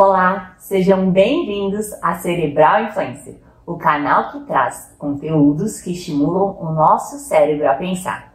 Olá, sejam bem-vindos a Cerebral Influencer, o canal que traz conteúdos que estimulam o nosso cérebro a pensar.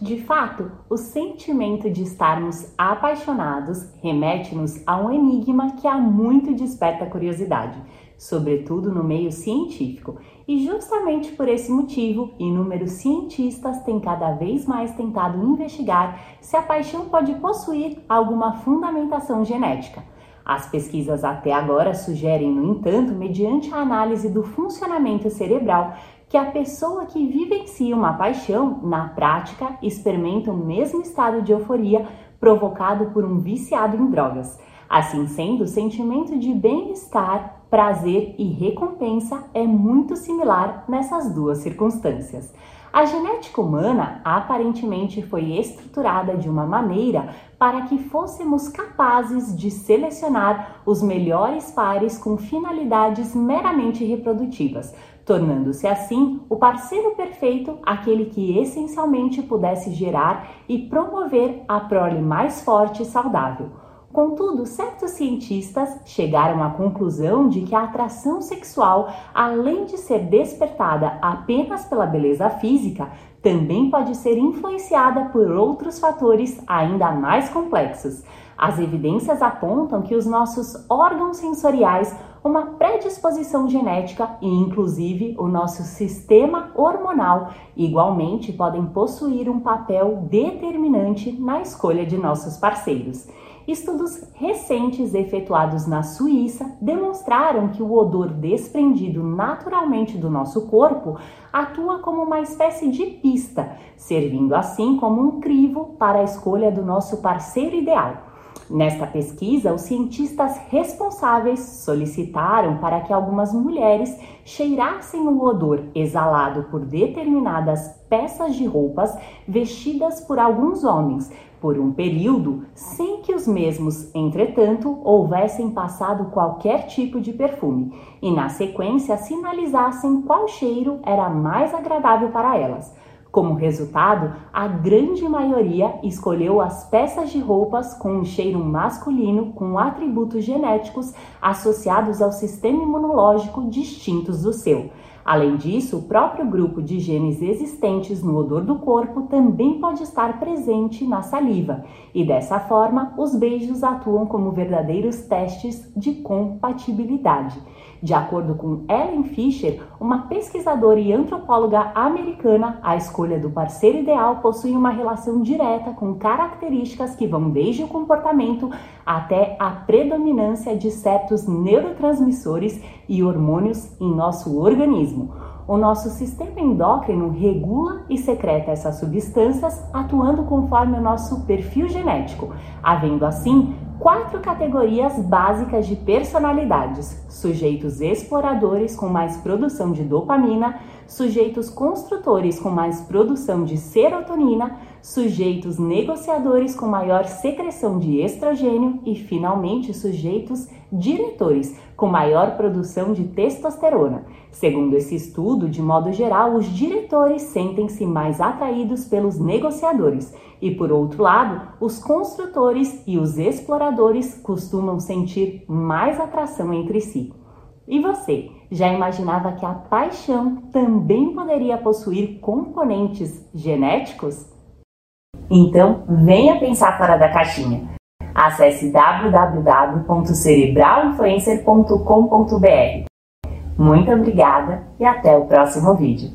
De fato, o sentimento de estarmos apaixonados remete-nos a um enigma que há muito desperta curiosidade, sobretudo no meio científico, e justamente por esse motivo, inúmeros cientistas têm cada vez mais tentado investigar se a paixão pode possuir alguma fundamentação genética. As pesquisas até agora sugerem, no entanto, mediante a análise do funcionamento cerebral, que a pessoa que vivencia uma paixão, na prática, experimenta o mesmo estado de euforia provocado por um viciado em drogas. Assim sendo, o sentimento de bem-estar, prazer e recompensa é muito similar nessas duas circunstâncias. A genética humana aparentemente foi estruturada de uma maneira para que fôssemos capazes de selecionar os melhores pares com finalidades meramente reprodutivas, tornando-se assim o parceiro perfeito, aquele que essencialmente pudesse gerar e promover a prole mais forte e saudável. Contudo, certos cientistas chegaram à conclusão de que a atração sexual, além de ser despertada apenas pela beleza física, também pode ser influenciada por outros fatores ainda mais complexos. As evidências apontam que os nossos órgãos sensoriais, uma predisposição genética e, inclusive, o nosso sistema hormonal, igualmente podem possuir um papel determinante na escolha de nossos parceiros. Estudos recentes efetuados na Suíça demonstraram que o odor desprendido naturalmente do nosso corpo atua como uma espécie de pista, servindo assim como um crivo para a escolha do nosso parceiro ideal. Nesta pesquisa, os cientistas responsáveis solicitaram para que algumas mulheres cheirassem o odor exalado por determinadas peças de roupas vestidas por alguns homens por um período, sem que os mesmos, entretanto, houvessem passado qualquer tipo de perfume, e na sequência sinalizassem qual cheiro era mais agradável para elas. Como resultado, a grande maioria escolheu as peças de roupas com um cheiro masculino com atributos genéticos associados ao sistema imunológico distintos do seu. Além disso, o próprio grupo de genes existentes no odor do corpo também pode estar presente na saliva, e dessa forma, os beijos atuam como verdadeiros testes de compatibilidade. De acordo com Ellen Fisher, uma pesquisadora e antropóloga americana, a escolha do parceiro ideal possui uma relação direta com características que vão desde o comportamento até a predominância de certos neurotransmissores e hormônios em nosso organismo. O nosso sistema endócrino regula e secreta essas substâncias, atuando conforme o nosso perfil genético, havendo assim quatro categorias básicas de personalidades: sujeitos exploradores com mais produção de dopamina, sujeitos construtores com mais produção de serotonina, sujeitos negociadores com maior secreção de estrogênio e, finalmente, sujeitos diretores com maior produção de testosterona. Segundo esse estudo, de modo geral, os diretores sentem-se mais atraídos pelos negociadores e, por outro lado, os construtores e os exploradores costumam sentir mais atração entre si. E você, já imaginava que a paixão também poderia possuir componentes genéticos? Então, venha pensar fora da caixinha. Acesse www.cerebralinfluencer.com.br. Muito obrigada e até o próximo vídeo.